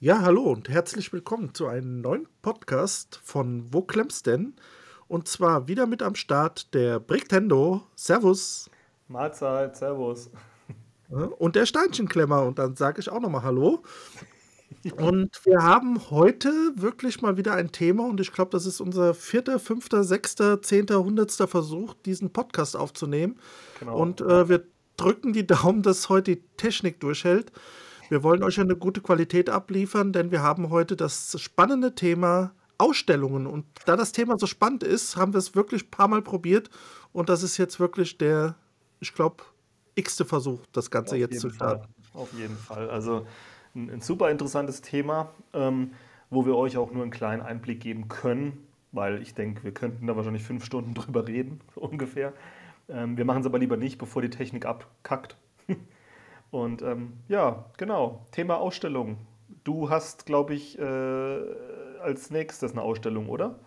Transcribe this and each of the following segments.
Ja, hallo und herzlich willkommen zu einem neuen Podcast von Wo klemmt's denn? Und zwar wieder mit am Start der Bricktendo. Servus. Mahlzeit, Servus. Und der Steinchenklemmer. Und dann sage ich auch nochmal Hallo. Und wir haben heute wirklich mal wieder ein Thema und ich glaube, das ist unser vierter, fünfter, sechster, zehnter, hundertster Versuch, diesen Podcast aufzunehmen. Genau. Und äh, wir drücken die Daumen, dass heute die Technik durchhält. Wir wollen euch eine gute Qualität abliefern, denn wir haben heute das spannende Thema Ausstellungen. Und da das Thema so spannend ist, haben wir es wirklich ein paar Mal probiert. Und das ist jetzt wirklich der, ich glaube, x-te Versuch, das Ganze Auf jetzt zu starten. Auf jeden Fall. Also ein, ein super interessantes Thema, ähm, wo wir euch auch nur einen kleinen Einblick geben können, weil ich denke, wir könnten da wahrscheinlich fünf Stunden drüber reden, so ungefähr. Ähm, wir machen es aber lieber nicht, bevor die Technik abkackt. Und ähm, ja, genau, Thema Ausstellung. Du hast, glaube ich, äh, als nächstes eine Ausstellung, oder?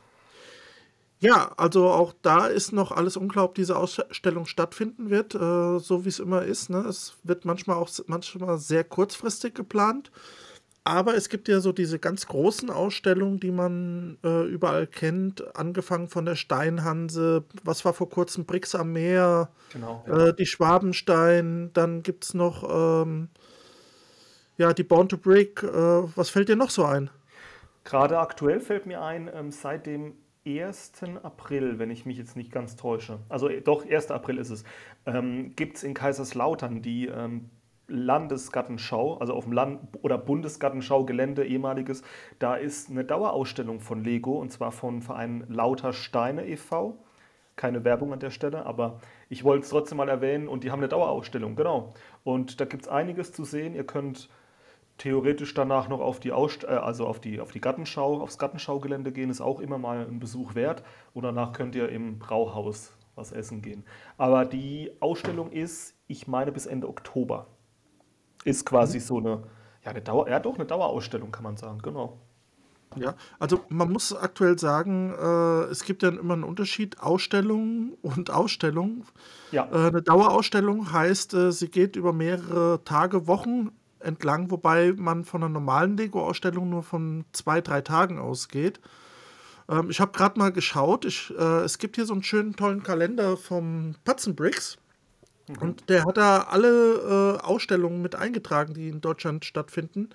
Ja, also auch da ist noch alles unklar, ob diese Ausstellung stattfinden wird, äh, so wie es immer ist. Ne? Es wird manchmal auch manchmal sehr kurzfristig geplant. Aber es gibt ja so diese ganz großen Ausstellungen, die man äh, überall kennt, angefangen von der Steinhanse, was war vor kurzem Brix am Meer, genau, ja. äh, die Schwabenstein, dann gibt es noch ähm, ja, die Born to Brick. Äh, was fällt dir noch so ein? Gerade aktuell fällt mir ein, ähm, seit dem 1. April, wenn ich mich jetzt nicht ganz täusche, also äh, doch, 1. April ist es, ähm, gibt es in Kaiserslautern die ähm, Landesgartenschau, also auf dem Land- oder Bundesgartenschau-Gelände ehemaliges, da ist eine Dauerausstellung von Lego und zwar von Verein Lauter Steine e.V. Keine Werbung an der Stelle, aber ich wollte es trotzdem mal erwähnen und die haben eine Dauerausstellung, genau. Und da gibt es einiges zu sehen. Ihr könnt theoretisch danach noch auf die, Ausst äh, also auf die, auf die Gartenschau, aufs Gartenschaugelände gehen, ist auch immer mal ein Besuch wert. Und danach könnt ihr im Brauhaus was essen gehen. Aber die Ausstellung ist, ich meine, bis Ende Oktober ist quasi mhm. so eine, ja, eine Dauer, ja doch, eine Dauerausstellung, kann man sagen, genau. Ja, also man muss aktuell sagen, äh, es gibt ja immer einen Unterschied Ausstellung und Ausstellung. Ja. Äh, eine Dauerausstellung heißt, äh, sie geht über mehrere Tage, Wochen entlang, wobei man von einer normalen Lego-Ausstellung nur von zwei, drei Tagen ausgeht. Ähm, ich habe gerade mal geschaut, ich, äh, es gibt hier so einen schönen, tollen Kalender vom Patzenbricks. Mhm. Und der hat da alle äh, Ausstellungen mit eingetragen, die in Deutschland stattfinden.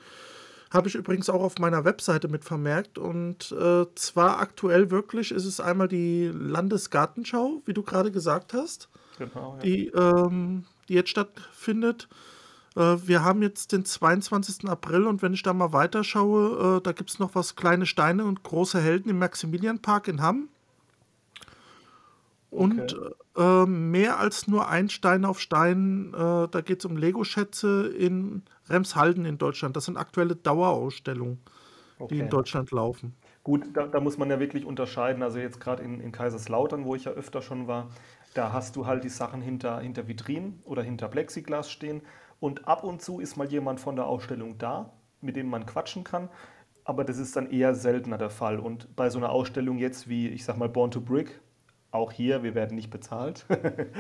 Habe ich übrigens auch auf meiner Webseite mit vermerkt. Und äh, zwar aktuell wirklich ist es einmal die Landesgartenschau, wie du gerade gesagt hast, genau, ja. die, ähm, die jetzt stattfindet. Äh, wir haben jetzt den 22. April und wenn ich da mal weiterschaue, äh, da gibt es noch was kleine Steine und große Helden im Maximilianpark in Hamm. Und okay. äh, mehr als nur ein Stein auf Stein, äh, da geht es um Lego-Schätze in Remshalden in Deutschland. Das sind aktuelle Dauerausstellungen, okay. die in Deutschland laufen. Gut, da, da, muss man ja wirklich unterscheiden. Also jetzt gerade in, in, Kaiserslautern, wo ich ja öfter schon war, da hast du halt die Sachen hinter, hinter Vitrinen oder hinter Plexiglas stehen. Und ab und zu ist mal jemand von der Ausstellung da, mit dem man quatschen kann. Aber das ist dann eher seltener der Fall. Und bei so einer Ausstellung jetzt wie, ich sag mal, Born to Brick, auch hier, wir werden nicht bezahlt,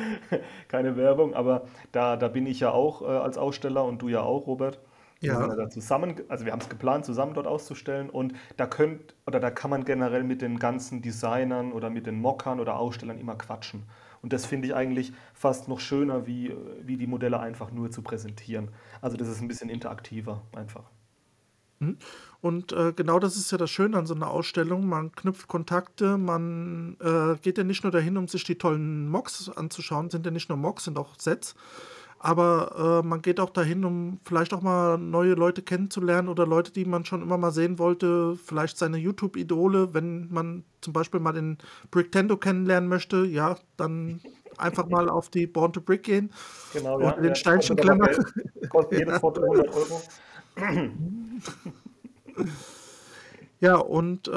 keine Werbung, aber da, da bin ich ja auch äh, als Aussteller und du ja auch, Robert. Ja. Wir da zusammen, also wir haben es geplant, zusammen dort auszustellen und da könnt oder da kann man generell mit den ganzen Designern oder mit den Mockern oder Ausstellern immer quatschen. Und das finde ich eigentlich fast noch schöner, wie, wie die Modelle einfach nur zu präsentieren. Also das ist ein bisschen interaktiver einfach. Mhm. Und äh, genau das ist ja das Schöne an so einer Ausstellung. Man knüpft Kontakte, man äh, geht ja nicht nur dahin, um sich die tollen Mocks anzuschauen, sind ja nicht nur Mocks, sind auch Sets. Aber äh, man geht auch dahin, um vielleicht auch mal neue Leute kennenzulernen oder Leute, die man schon immer mal sehen wollte, vielleicht seine YouTube-Idole, wenn man zum Beispiel mal den Bricktendo kennenlernen möchte, ja, dann einfach mal auf die Born to Brick gehen. Genau, ja. den ja, Steinchenklemmer. Kostet jedes Foto 100 Euro. Ja, und äh,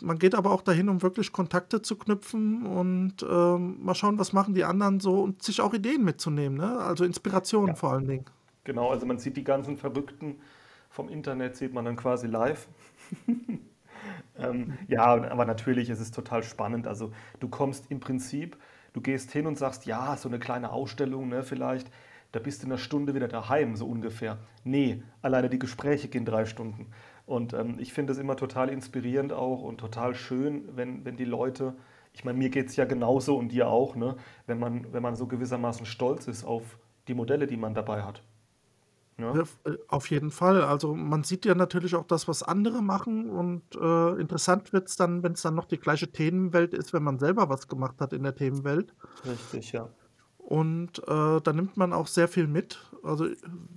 man geht aber auch dahin, um wirklich Kontakte zu knüpfen und äh, mal schauen, was machen die anderen so und sich auch Ideen mitzunehmen, ne? also Inspirationen ja. vor allen Dingen. Genau, also man sieht die ganzen Verrückten vom Internet, sieht man dann quasi live. ähm, ja, aber natürlich ist es total spannend. Also du kommst im Prinzip, du gehst hin und sagst, ja, so eine kleine Ausstellung, ne, vielleicht da bist du in einer Stunde wieder daheim, so ungefähr. Nee, alleine die Gespräche gehen drei Stunden. Und ähm, ich finde es immer total inspirierend auch und total schön, wenn, wenn die Leute, ich meine, mir geht es ja genauso und dir auch, ne? wenn, man, wenn man so gewissermaßen stolz ist auf die Modelle, die man dabei hat. Ja. Ja, äh, auf jeden Fall. Also man sieht ja natürlich auch das, was andere machen und äh, interessant wird es dann, wenn es dann noch die gleiche Themenwelt ist, wenn man selber was gemacht hat in der Themenwelt. Richtig, ja. Und äh, da nimmt man auch sehr viel mit. Also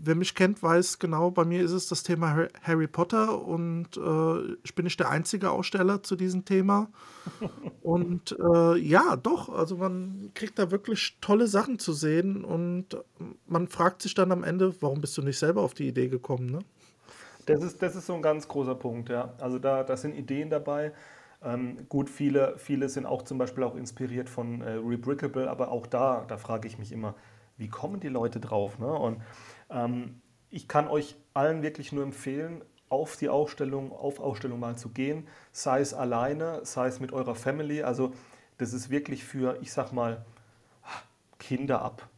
wer mich kennt, weiß genau, bei mir ist es das Thema Harry Potter und äh, ich bin nicht der einzige Aussteller zu diesem Thema. und äh, ja, doch, also man kriegt da wirklich tolle Sachen zu sehen und man fragt sich dann am Ende, warum bist du nicht selber auf die Idee gekommen, ne? Das ist, das ist so ein ganz großer Punkt, ja. Also da, da sind Ideen dabei ähm, gut, viele, viele sind auch zum Beispiel auch inspiriert von äh, Rebrickable, aber auch da, da frage ich mich immer, wie kommen die Leute drauf? Ne? Und ähm, ich kann euch allen wirklich nur empfehlen, auf die Ausstellung, auf Ausstellung mal zu gehen, sei es alleine, sei es mit eurer Family. Also das ist wirklich für, ich sag mal, Kinder ab.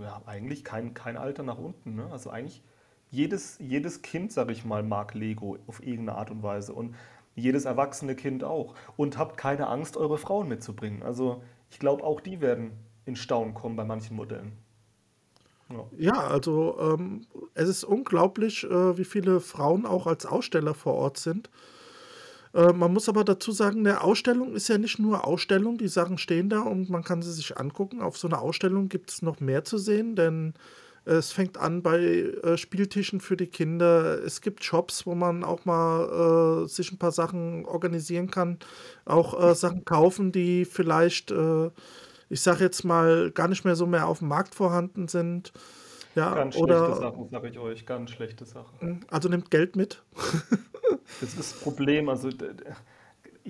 Ja, eigentlich kein, kein Alter nach unten. Ne? Also eigentlich jedes, jedes Kind, sag ich mal, mag Lego auf irgendeine Art und Weise. Und jedes erwachsene Kind auch. Und habt keine Angst, eure Frauen mitzubringen. Also ich glaube, auch die werden in Staunen kommen bei manchen Modellen. Ja, ja also ähm, es ist unglaublich, äh, wie viele Frauen auch als Aussteller vor Ort sind. Äh, man muss aber dazu sagen, eine Ausstellung ist ja nicht nur Ausstellung, die Sachen stehen da und man kann sie sich angucken. Auf so einer Ausstellung gibt es noch mehr zu sehen, denn es fängt an bei äh, Spieltischen für die Kinder. Es gibt Shops, wo man auch mal äh, sich ein paar Sachen organisieren kann. Auch äh, Sachen kaufen, die vielleicht, äh, ich sage jetzt mal, gar nicht mehr so mehr auf dem Markt vorhanden sind. Ja, ganz oder, schlechte Sachen, sage ich euch, ganz schlechte Sachen. Also nimmt Geld mit. das ist das Problem. Also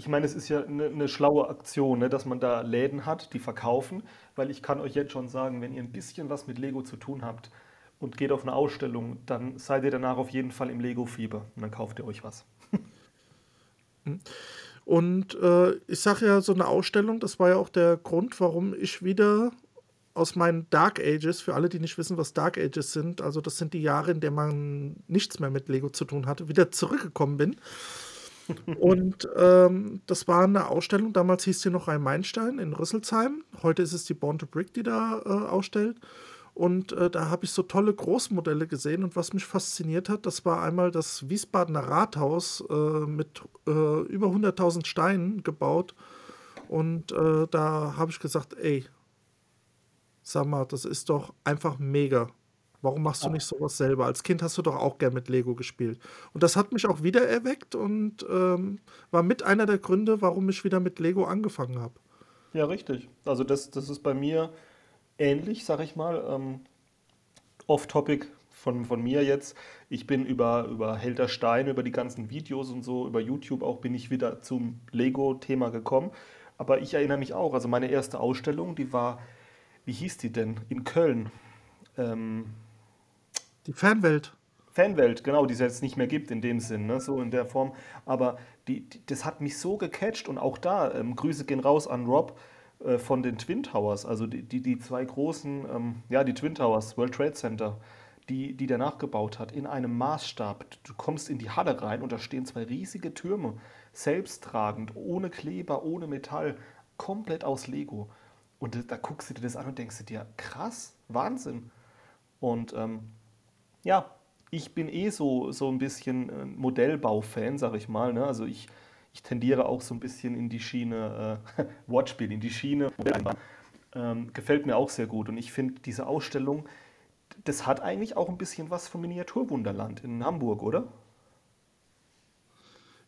ich meine, es ist ja eine, eine schlaue Aktion, ne, dass man da Läden hat, die verkaufen, weil ich kann euch jetzt schon sagen, wenn ihr ein bisschen was mit Lego zu tun habt und geht auf eine Ausstellung, dann seid ihr danach auf jeden Fall im Lego-Fieber und dann kauft ihr euch was. und äh, ich sage ja, so eine Ausstellung, das war ja auch der Grund, warum ich wieder aus meinen Dark Ages, für alle, die nicht wissen, was Dark Ages sind, also das sind die Jahre, in denen man nichts mehr mit Lego zu tun hatte, wieder zurückgekommen bin. Und ähm, das war eine Ausstellung, damals hieß sie noch Rhein-Main-Stein in Rüsselsheim. Heute ist es die Born to Brick, die da äh, ausstellt. Und äh, da habe ich so tolle Großmodelle gesehen. Und was mich fasziniert hat, das war einmal das Wiesbadener Rathaus äh, mit äh, über 100.000 Steinen gebaut. Und äh, da habe ich gesagt, ey, sag mal, das ist doch einfach mega. Warum machst du nicht sowas selber? Als Kind hast du doch auch gern mit Lego gespielt. Und das hat mich auch wieder erweckt und ähm, war mit einer der Gründe, warum ich wieder mit Lego angefangen habe. Ja, richtig. Also das, das ist bei mir ähnlich, sag ich mal. Ähm, Off-Topic von, von mir jetzt. Ich bin über, über Helter Stein, über die ganzen Videos und so, über YouTube auch, bin ich wieder zum Lego-Thema gekommen. Aber ich erinnere mich auch, also meine erste Ausstellung, die war, wie hieß die denn? In Köln. Ähm, die Fanwelt. Fanwelt, genau, die es jetzt nicht mehr gibt in dem Sinn, ne, so in der Form. Aber die, die, das hat mich so gecatcht und auch da, ähm, Grüße gehen raus an Rob äh, von den Twin Towers, also die, die, die zwei großen, ähm, ja, die Twin Towers, World Trade Center, die, die der nachgebaut hat, in einem Maßstab. Du kommst in die Halle rein und da stehen zwei riesige Türme, selbsttragend, ohne Kleber, ohne Metall, komplett aus Lego. Und da guckst du dir das an und denkst dir, krass, Wahnsinn. Und ähm, ja, ich bin eh so, so ein bisschen äh, Modellbau-Fan, sag ich mal. Ne? Also ich, ich tendiere auch so ein bisschen in die Schiene äh, Wortspiel, in die Schiene Ähm, gefällt mir auch sehr gut. Und ich finde diese Ausstellung, das hat eigentlich auch ein bisschen was vom Miniaturwunderland in Hamburg, oder?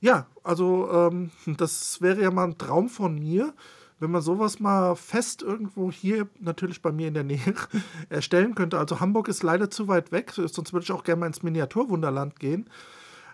Ja, also ähm, das wäre ja mal ein Traum von mir, wenn man sowas mal fest irgendwo hier, natürlich bei mir in der Nähe, erstellen könnte. Also Hamburg ist leider zu weit weg, sonst würde ich auch gerne mal ins Miniaturwunderland gehen.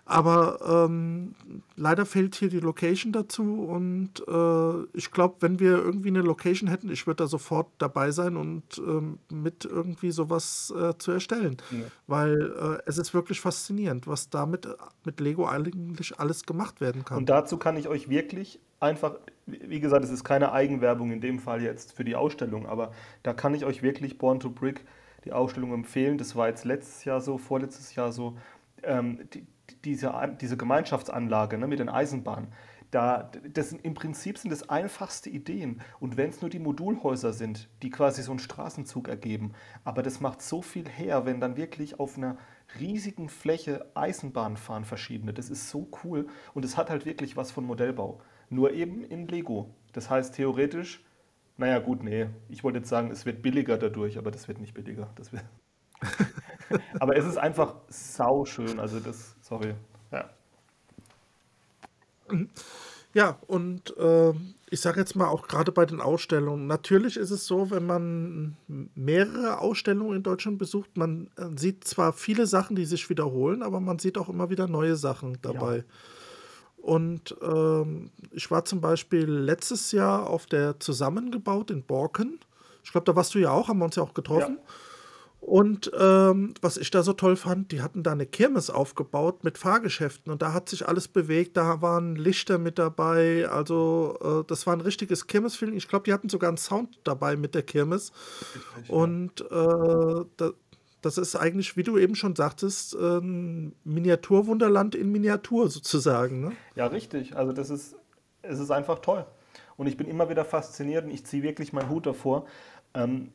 Aber ähm, leider fehlt hier die Location dazu und äh, ich glaube, wenn wir irgendwie eine Location hätten, ich würde da sofort dabei sein und ähm, mit irgendwie sowas äh, zu erstellen. Ja. Weil äh, es ist wirklich faszinierend, was damit mit Lego eigentlich alles gemacht werden kann. Und dazu kann ich euch wirklich einfach, wie gesagt, es ist keine Eigenwerbung in dem Fall jetzt für die Ausstellung, aber da kann ich euch wirklich Born to Brick die Ausstellung empfehlen. Das war jetzt letztes Jahr so, vorletztes Jahr so. Ähm, die, diese, diese Gemeinschaftsanlage ne, mit den Eisenbahnen, da, das sind, Im Prinzip sind das einfachste Ideen. Und wenn es nur die Modulhäuser sind, die quasi so einen Straßenzug ergeben, aber das macht so viel her, wenn dann wirklich auf einer riesigen Fläche Eisenbahn fahren verschiedene. Das ist so cool und es hat halt wirklich was von Modellbau. Nur eben in Lego. Das heißt theoretisch, naja gut, nee, ich wollte jetzt sagen, es wird billiger dadurch, aber das wird nicht billiger. Das wird aber es ist einfach sauschön. Also das, sorry. Ja. Ja, und äh, ich sage jetzt mal auch gerade bei den Ausstellungen, natürlich ist es so, wenn man mehrere Ausstellungen in Deutschland besucht, man äh, sieht zwar viele Sachen, die sich wiederholen, aber man sieht auch immer wieder neue Sachen dabei. Ja. Und ähm, ich war zum Beispiel letztes Jahr auf der Zusammengebaut in Borken. Ich glaube, da warst du ja auch, haben wir uns ja auch getroffen. Ja. Und ähm, was ich da so toll fand, die hatten da eine Kirmes aufgebaut mit Fahrgeschäften und da hat sich alles bewegt, da waren Lichter mit dabei, also äh, das war ein richtiges Kirmesfeeling. Ich glaube, die hatten sogar einen Sound dabei mit der Kirmes. Und äh, da, das ist eigentlich, wie du eben schon sagtest, ein Miniaturwunderland in Miniatur sozusagen. Ne? Ja, richtig. Also das ist, es ist einfach toll. Und ich bin immer wieder fasziniert und ich ziehe wirklich meinen Hut davor. Ähm,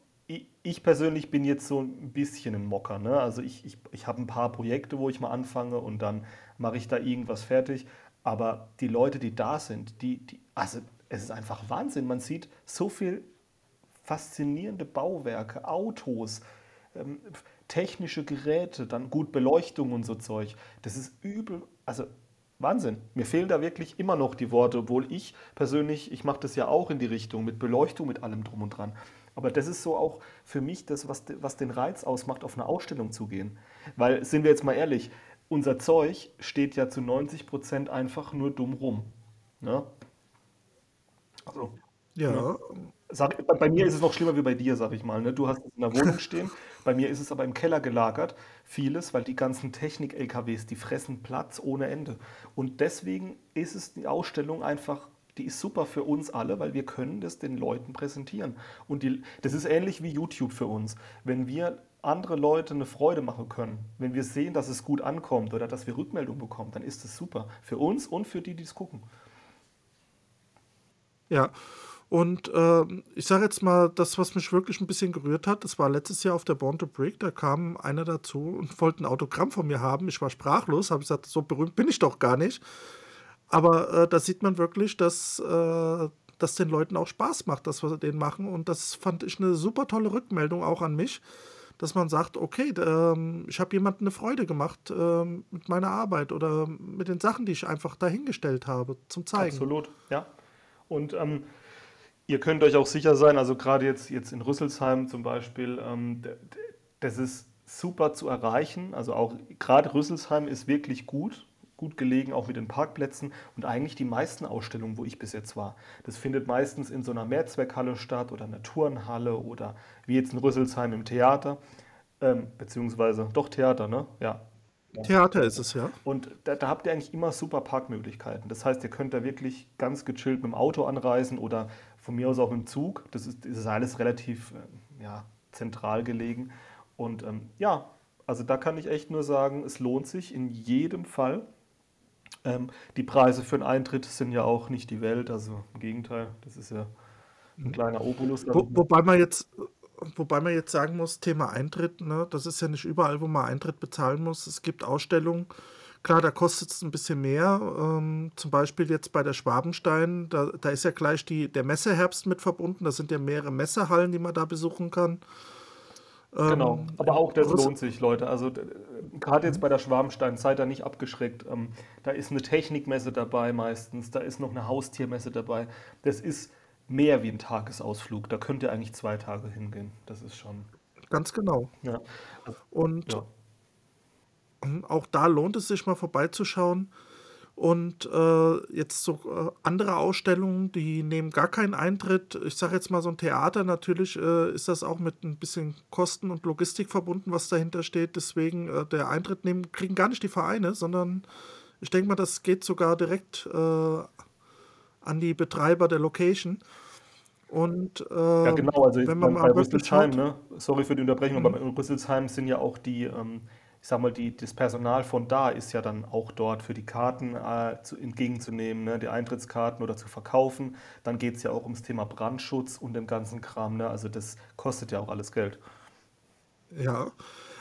ich persönlich bin jetzt so ein bisschen ein Mocker. Ne? Also ich, ich, ich habe ein paar Projekte, wo ich mal anfange und dann mache ich da irgendwas fertig. Aber die Leute, die da sind, die, die, also es ist einfach Wahnsinn. Man sieht so viel faszinierende Bauwerke, Autos, ähm, technische Geräte, dann gut Beleuchtung und so Zeug. Das ist übel, also Wahnsinn. Mir fehlen da wirklich immer noch die Worte, obwohl ich persönlich, ich mache das ja auch in die Richtung mit Beleuchtung, mit allem drum und dran. Aber das ist so auch für mich das, was, was den Reiz ausmacht, auf eine Ausstellung zu gehen. Weil, sind wir jetzt mal ehrlich, unser Zeug steht ja zu 90 Prozent einfach nur dumm rum. Ne? Also, ja. Ne? Sag, bei, bei, mir ist es noch schlimmer wie bei dir, sag ich mal. Ne? Du hast es in der Wohnung stehen, bei mir ist es aber im Keller gelagert, vieles, weil die ganzen Technik-LKWs, die fressen Platz ohne Ende. Und deswegen ist es die Ausstellung einfach die ist super für uns alle, weil wir können das den Leuten präsentieren. Und die, das ist ähnlich wie YouTube für uns. Wenn wir andere Leute eine Freude machen können, wenn wir sehen, dass es gut ankommt oder dass wir Rückmeldung bekommen, dann ist das super. Für uns und für die, die es gucken. Ja, und äh, ich sage jetzt mal, das, was mich wirklich ein bisschen gerührt hat, das war letztes Jahr auf der Born to Break, da kam einer dazu und wollte ein Autogramm von mir haben. Ich war sprachlos, habe gesagt, so berühmt bin ich doch gar nicht. Aber äh, da sieht man wirklich, dass äh, das den Leuten auch Spaß macht, das, was sie denen machen. Und das fand ich eine super tolle Rückmeldung auch an mich, dass man sagt, okay, ähm, ich habe jemandem eine Freude gemacht ähm, mit meiner Arbeit oder mit den Sachen, die ich einfach dahingestellt habe, zum Zeigen. Absolut, ja. Und ähm, ihr könnt euch auch sicher sein, also gerade jetzt, jetzt in Rüsselsheim zum Beispiel, ähm, das ist super zu erreichen. Also auch gerade Rüsselsheim ist wirklich gut gut gelegen, auch mit den Parkplätzen und eigentlich die meisten Ausstellungen, wo ich bis jetzt war. Das findet meistens in so einer Mehrzweckhalle statt oder einer Turnhalle oder wie jetzt in Rüsselsheim im Theater, ähm, beziehungsweise doch Theater, ne? Ja. Theater ist es, ja. Und da, da, habt ihr eigentlich immer super Parkmöglichkeiten. Das heißt, ihr könnt da wirklich ganz gechillt mit dem Auto anreisen oder von mir aus auch mit dem Zug. Das ist, das ist alles relativ äh, ja, zentral gelegen. Und ähm, ja, also da kann ich echt nur sagen, es lohnt sich in jedem Fall. Ähm, die Preise für einen Eintritt sind ja auch nicht die Welt, also im Gegenteil, das ist ja ein kleiner Obolus. Wo, wobei man jetzt wobei man jetzt sagen muss, Thema Eintritt, ne, das ist ja nicht überall, wo man Eintritt bezahlen muss. Es gibt Ausstellungen, klar, da kostet es ein bisschen mehr. Ähm, zum Beispiel jetzt bei der Schwabenstein, da, da ist ja gleich die, der Messeherbst mit verbunden. Da sind ja mehrere Messehallen, die man da besuchen kann. Genau, ähm, aber auch das lohnt sich, Leute. Also gerade jetzt bei der Schwarmstein, seid da nicht abgeschreckt. Ähm, da ist eine Technikmesse dabei meistens, da ist noch eine Haustiermesse dabei. Das ist mehr wie ein Tagesausflug. Da könnt ihr eigentlich zwei Tage hingehen. Das ist schon. Ganz genau. Ja. Und ja. auch da lohnt es sich mal vorbeizuschauen. Und äh, jetzt so äh, andere Ausstellungen, die nehmen gar keinen Eintritt. Ich sage jetzt mal so ein Theater, natürlich äh, ist das auch mit ein bisschen Kosten und Logistik verbunden, was dahinter steht. Deswegen äh, der Eintritt nehmen, kriegen gar nicht die Vereine, sondern ich denke mal, das geht sogar direkt äh, an die Betreiber der Location. Und ja, genau, also wenn man bei, bei Rüsselsheim, ne? sorry für die Unterbrechung, mhm. aber bei Rüsselsheim sind ja auch die, ähm, ich sag mal, die, das Personal von da ist ja dann auch dort für die Karten äh, zu, entgegenzunehmen, ne, die Eintrittskarten oder zu verkaufen. Dann geht es ja auch ums Thema Brandschutz und den ganzen Kram. Ne? Also das kostet ja auch alles Geld. Ja,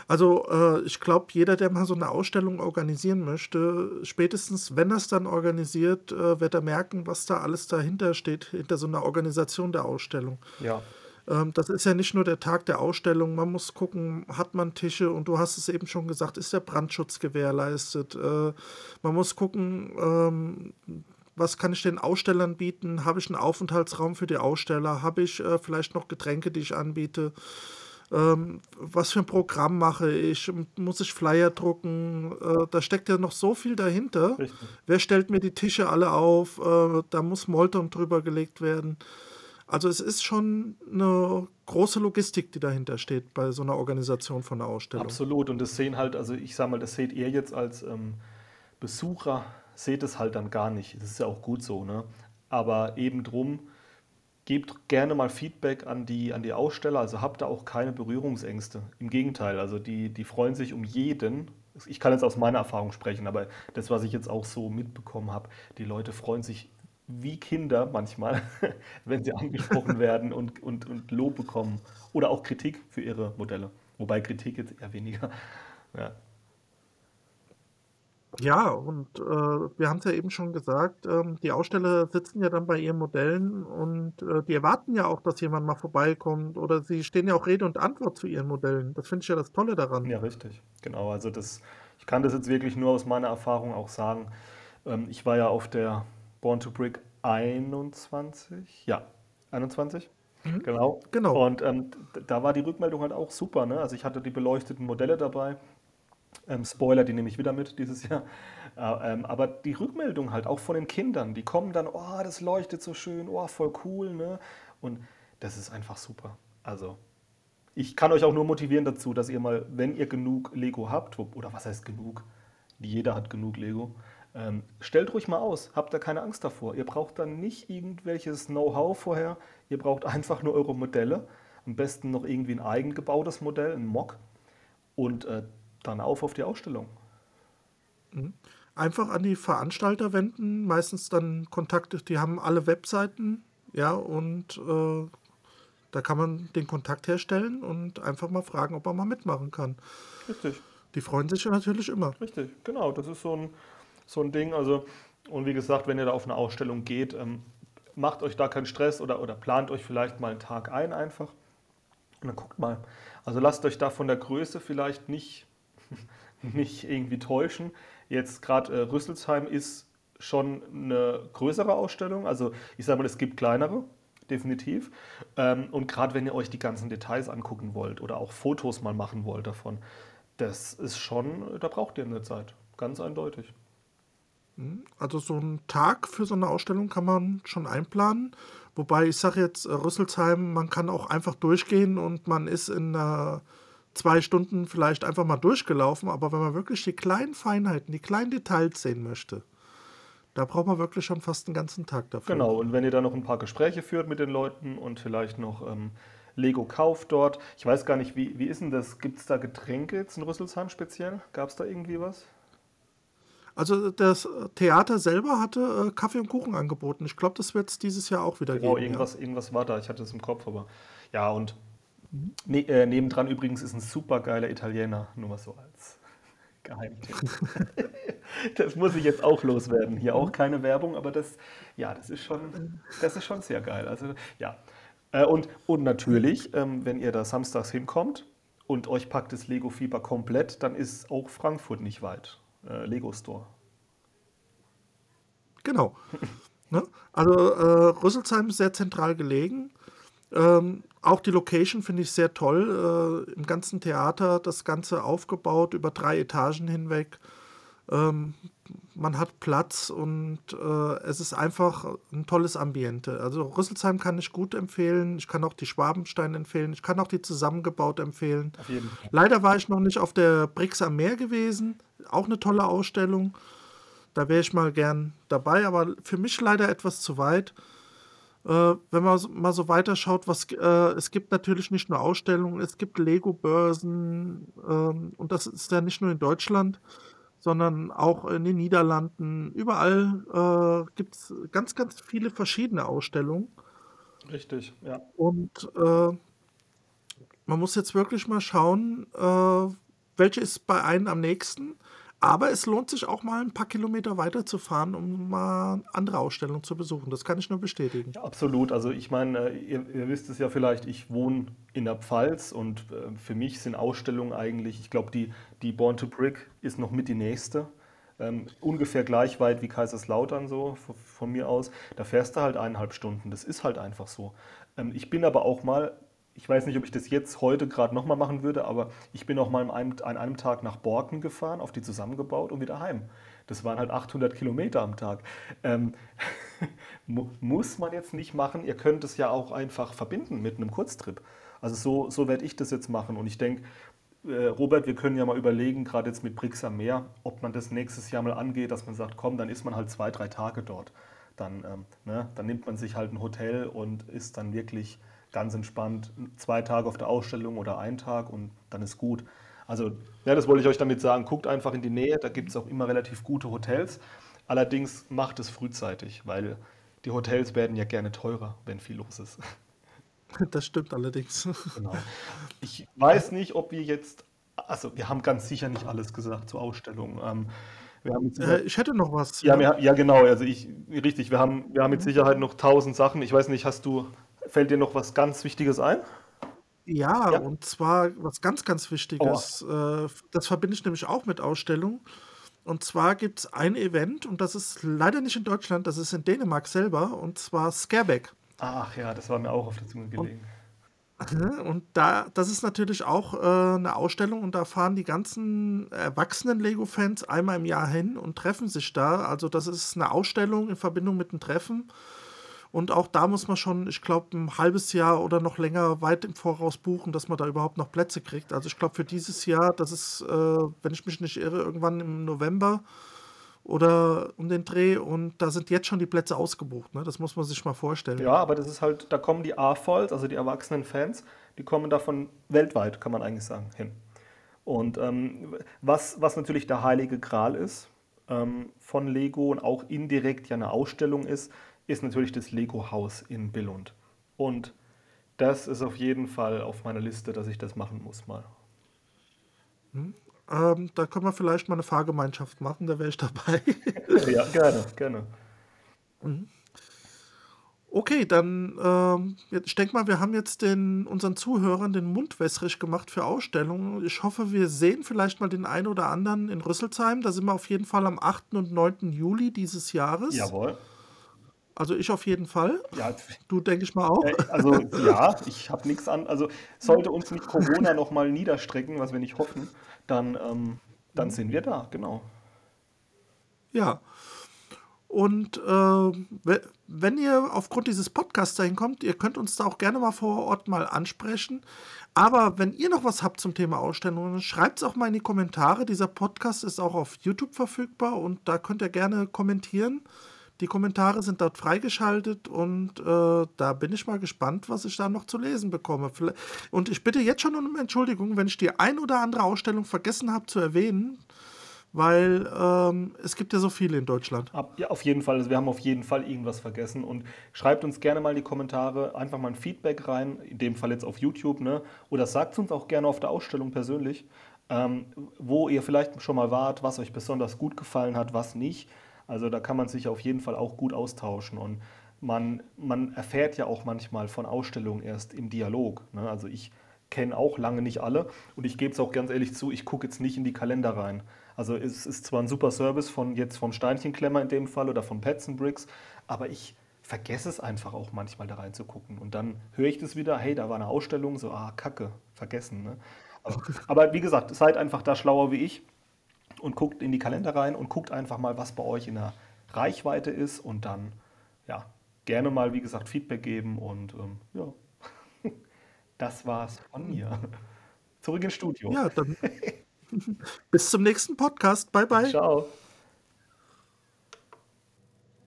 also äh, ich glaube, jeder, der mal so eine Ausstellung organisieren möchte, spätestens wenn er es dann organisiert, äh, wird er merken, was da alles dahinter steht, hinter so einer Organisation der Ausstellung. Ja. Ähm, das ist ja nicht nur der Tag der Ausstellung, man muss gucken, hat man Tische und du hast es eben schon gesagt, ist der Brandschutz gewährleistet. Äh, man muss gucken, ähm, was kann ich den Ausstellern bieten? Habe ich einen Aufenthaltsraum für die Aussteller? Habe ich äh, vielleicht noch Getränke, die ich anbiete? Ähm, was für ein Programm mache ich, muss ich Flyer drucken, äh, da steckt ja noch so viel dahinter. Richtig. Wer stellt mir die Tische alle auf, äh, da muss Molton drüber gelegt werden. Also es ist schon eine große Logistik, die dahinter steht bei so einer Organisation von einer Ausstellung. Absolut und das sehen halt, also ich sage mal, das seht ihr jetzt als ähm, Besucher, seht es halt dann gar nicht. Das ist ja auch gut so, ne? Aber eben drum, gebt gerne mal Feedback an die, an die Aussteller, also habt da auch keine Berührungsängste. Im Gegenteil, also die, die freuen sich um jeden. Ich kann jetzt aus meiner Erfahrung sprechen, aber das, was ich jetzt auch so mitbekommen habe, die Leute freuen sich wie Kinder manchmal, wenn sie angesprochen werden und, und, und Lob bekommen. Oder auch Kritik für ihre Modelle. Wobei Kritik jetzt eher weniger. Ja. Ja, und äh, wir haben es ja eben schon gesagt, ähm, die Aussteller sitzen ja dann bei ihren Modellen und äh, die erwarten ja auch, dass jemand mal vorbeikommt oder sie stehen ja auch Rede und Antwort zu ihren Modellen. Das finde ich ja das Tolle daran. Ja, richtig. Genau. Also das, ich kann das jetzt wirklich nur aus meiner Erfahrung auch sagen. Ähm, ich war ja auf der Born to Brick 21, ja, 21. Mhm. Genau. genau. Und ähm, da war die Rückmeldung halt auch super. Ne? Also ich hatte die beleuchteten Modelle dabei ähm, Spoiler, die nehme ich wieder mit dieses Jahr. Äh, ähm, aber die Rückmeldung halt auch von den Kindern, die kommen dann, oh, das leuchtet so schön, oh, voll cool, ne? Und das ist einfach super. Also, ich kann euch auch nur motivieren dazu, dass ihr mal, wenn ihr genug Lego habt, oder was heißt genug? Jeder hat genug Lego. Ähm, stellt ruhig mal aus, habt da keine Angst davor. Ihr braucht dann nicht irgendwelches Know-how vorher, ihr braucht einfach nur eure Modelle. Am besten noch irgendwie ein eigengebautes Modell, ein Mock. Und äh, dann auf auf die Ausstellung. Mhm. Einfach an die Veranstalter wenden, meistens dann Kontakte, die haben alle Webseiten, ja, und äh, da kann man den Kontakt herstellen und einfach mal fragen, ob man mal mitmachen kann. Richtig. Die freuen sich ja natürlich immer. Richtig, genau. Das ist so ein, so ein Ding. Also, und wie gesagt, wenn ihr da auf eine Ausstellung geht, ähm, macht euch da keinen Stress oder, oder plant euch vielleicht mal einen Tag ein einfach. Und dann guckt mal. Also lasst euch da von der Größe vielleicht nicht nicht irgendwie täuschen. Jetzt gerade äh, Rüsselsheim ist schon eine größere Ausstellung. Also ich sage mal, es gibt kleinere, definitiv. Ähm, und gerade wenn ihr euch die ganzen Details angucken wollt oder auch Fotos mal machen wollt davon, das ist schon, da braucht ihr eine Zeit. Ganz eindeutig. Hm, also so einen Tag für so eine Ausstellung kann man schon einplanen. Wobei ich sage jetzt, äh, Rüsselsheim, man kann auch einfach durchgehen und man ist in einer zwei Stunden vielleicht einfach mal durchgelaufen, aber wenn man wirklich die kleinen Feinheiten, die kleinen Details sehen möchte, da braucht man wirklich schon fast einen ganzen Tag dafür. Genau, und wenn ihr da noch ein paar Gespräche führt mit den Leuten und vielleicht noch ähm, Lego kauft dort, ich weiß gar nicht, wie, wie ist denn das? Gibt es da Getränke jetzt in Rüsselsheim speziell? Gab es da irgendwie was? Also das Theater selber hatte äh, Kaffee und Kuchen angeboten. Ich glaube, das wird es dieses Jahr auch wieder genau, geben. Irgendwas, ja. irgendwas war da. Ich hatte es im Kopf, aber ja, und Ne, äh, nebendran übrigens ist ein super geiler Italiener, nur mal so als Geheimtipp. das muss ich jetzt auch loswerden. Hier auch keine Werbung, aber das, ja, das ist schon, das ist schon sehr geil. Also ja. Äh, und, und natürlich, ähm, wenn ihr da samstags hinkommt und euch packt das Lego Fieber komplett, dann ist auch Frankfurt nicht weit. Äh, Lego Store. Genau. ne? Also äh, Rüsselsheim ist sehr zentral gelegen. Ähm, auch die Location finde ich sehr toll. Äh, Im ganzen Theater das Ganze aufgebaut über drei Etagen hinweg. Ähm, man hat Platz und äh, es ist einfach ein tolles Ambiente. Also Rüsselsheim kann ich gut empfehlen. Ich kann auch die Schwabenstein empfehlen. Ich kann auch die zusammengebaut empfehlen. Leider war ich noch nicht auf der Brix am Meer gewesen. Auch eine tolle Ausstellung. Da wäre ich mal gern dabei, aber für mich leider etwas zu weit. Äh, wenn man mal so weiterschaut, was äh, es gibt natürlich nicht nur Ausstellungen, es gibt Lego-Börsen, ähm, und das ist ja nicht nur in Deutschland, sondern auch in den Niederlanden. Überall äh, gibt es ganz, ganz viele verschiedene Ausstellungen. Richtig, ja. Und äh, man muss jetzt wirklich mal schauen, äh, welche ist bei einem am nächsten. Aber es lohnt sich auch mal ein paar Kilometer weiter zu fahren, um mal andere Ausstellungen zu besuchen. Das kann ich nur bestätigen. Ja, absolut. Also ich meine, äh, ihr, ihr, wisst es ja vielleicht, ich wohne in der Pfalz und äh, für mich sind Ausstellungen eigentlich, ich glaube, die, die Born to Brick ist noch mit die nächste. Ähm, ungefähr gleich weit wie Kaiserslautern so von, von, mir aus. Da fährst du halt eineinhalb Stunden. Das ist halt einfach so. Ähm, ich bin aber auch mal ich weiß nicht, ob ich das jetzt heute gerade nochmal machen würde, aber ich bin auch mal an einem, an einem Tag nach Borken gefahren, auf die zusammengebaut und wieder heim. Das waren halt 800 Kilometer am Tag. Ähm, muss man jetzt nicht machen. Ihr könnt es ja auch einfach verbinden mit einem Kurztrip. Also so, so werde ich das jetzt machen. Und ich denke, äh, Robert, wir können ja mal überlegen, gerade jetzt mit Brix am Meer, ob man das nächstes Jahr mal angeht, dass man sagt, komm, dann ist man halt zwei, drei Tage dort. Dann, ähm, ne, dann nimmt man sich halt ein Hotel und ist dann wirklich ganz entspannt zwei Tage auf der Ausstellung oder einen Tag und dann ist gut. Also, ja, das wollte ich euch damit sagen. Guckt einfach in die Nähe, da gibt es auch immer relativ gute Hotels. Allerdings macht es frühzeitig, weil die Hotels werden ja gerne teurer, wenn viel los ist. Das stimmt allerdings. Genau. Ich weiß nicht, ob wir jetzt, also wir haben ganz sicher nicht alles gesagt zur Ausstellung. Ähm, äh, ich hätte noch was. Ja, ja. ja, genau. Also ich, richtig, wir haben, wir haben mit Sicherheit noch tausend Sachen. Ich weiß nicht, hast du Fällt dir noch was ganz Wichtiges ein? Ja, ja. und zwar was ganz, ganz Wichtiges. Oh. Äh, das verbinde ich nämlich auch mit Ausstellungen. Und zwar gibt es ein Event, und das ist leider nicht in Deutschland, das ist in Dänemark selber, und zwar Scareback. Ach ja, das war mir auch auf der Zunge gelegen. Und, und da, das ist natürlich auch äh, eine Ausstellung und da fahren die ganzen erwachsenen Lego-Fans einmal im Jahr hin und treffen sich da. Also das ist eine Ausstellung in Verbindung mit einem Treffen. Und auch da muss man schon, ich glaube, ein halbes Jahr oder noch länger weit im Voraus buchen, dass man da überhaupt noch Plätze kriegt. Also ich glaube, für dieses Jahr, das ist, äh, wenn ich mich nicht irre, irgendwann im November oder um den Dreh und da sind jetzt schon die Plätze ausgebucht. Ne? Das muss man sich mal vorstellen. Ja, aber das ist halt, da kommen die A-Volls, also die erwachsenen Fans, die kommen davon weltweit, kann man eigentlich sagen, hin. Und ähm, was, was natürlich der heilige Gral ist ähm, von Lego und auch indirekt ja eine Ausstellung ist, ist natürlich das Lego-Haus in Billund. Und das ist auf jeden Fall auf meiner Liste, dass ich das machen muss mal. Hm. Ähm, da können wir vielleicht mal eine Fahrgemeinschaft machen, da wäre ich dabei. ja, gerne, gerne. Mhm. Okay, dann, ähm, ich denke mal, wir haben jetzt den, unseren Zuhörern den Mund wässrig gemacht für Ausstellungen. Ich hoffe, wir sehen vielleicht mal den einen oder anderen in Rüsselsheim. Da sind wir auf jeden Fall am 8. und 9. Juli dieses Jahres. Jawohl. Also ich auf jeden Fall. Ja, du denke ich mal auch. Also ja, ich habe nichts an. Also sollte uns nicht Corona nochmal niederstrecken, was wir nicht hoffen, dann, ähm, dann sind wir da, genau. Ja. Und äh, wenn ihr aufgrund dieses Podcasts dahin kommt, ihr könnt uns da auch gerne mal vor Ort mal ansprechen. Aber wenn ihr noch was habt zum Thema Ausstellungen, schreibt es auch mal in die Kommentare. Dieser Podcast ist auch auf YouTube verfügbar und da könnt ihr gerne kommentieren. Die Kommentare sind dort freigeschaltet und äh, da bin ich mal gespannt, was ich da noch zu lesen bekomme. Und ich bitte jetzt schon um Entschuldigung, wenn ich die ein oder andere Ausstellung vergessen habe zu erwähnen, weil ähm, es gibt ja so viele in Deutschland. Ja, auf jeden Fall. Also wir haben auf jeden Fall irgendwas vergessen. Und schreibt uns gerne mal die Kommentare einfach mal ein Feedback rein, in dem Fall jetzt auf YouTube, ne? Oder sagt uns auch gerne auf der Ausstellung persönlich, ähm, wo ihr vielleicht schon mal wart, was euch besonders gut gefallen hat, was nicht. Also da kann man sich auf jeden Fall auch gut austauschen und man, man erfährt ja auch manchmal von Ausstellungen erst im Dialog. Ne? Also ich kenne auch lange nicht alle und ich gebe es auch ganz ehrlich zu, ich gucke jetzt nicht in die Kalender rein. Also es ist zwar ein super Service von jetzt von Steinchenklemmer in dem Fall oder von Pets Bricks, aber ich vergesse es einfach auch manchmal da reinzugucken und dann höre ich das wieder, hey, da war eine Ausstellung, so, ah, Kacke, vergessen. Ne? Aber, aber wie gesagt, seid einfach da schlauer wie ich und guckt in die Kalender rein und guckt einfach mal, was bei euch in der Reichweite ist und dann, ja, gerne mal, wie gesagt, Feedback geben und ähm, ja, das war's von mir. Zurück ins Studio. Ja, dann bis zum nächsten Podcast. Bye, bye. Ciao.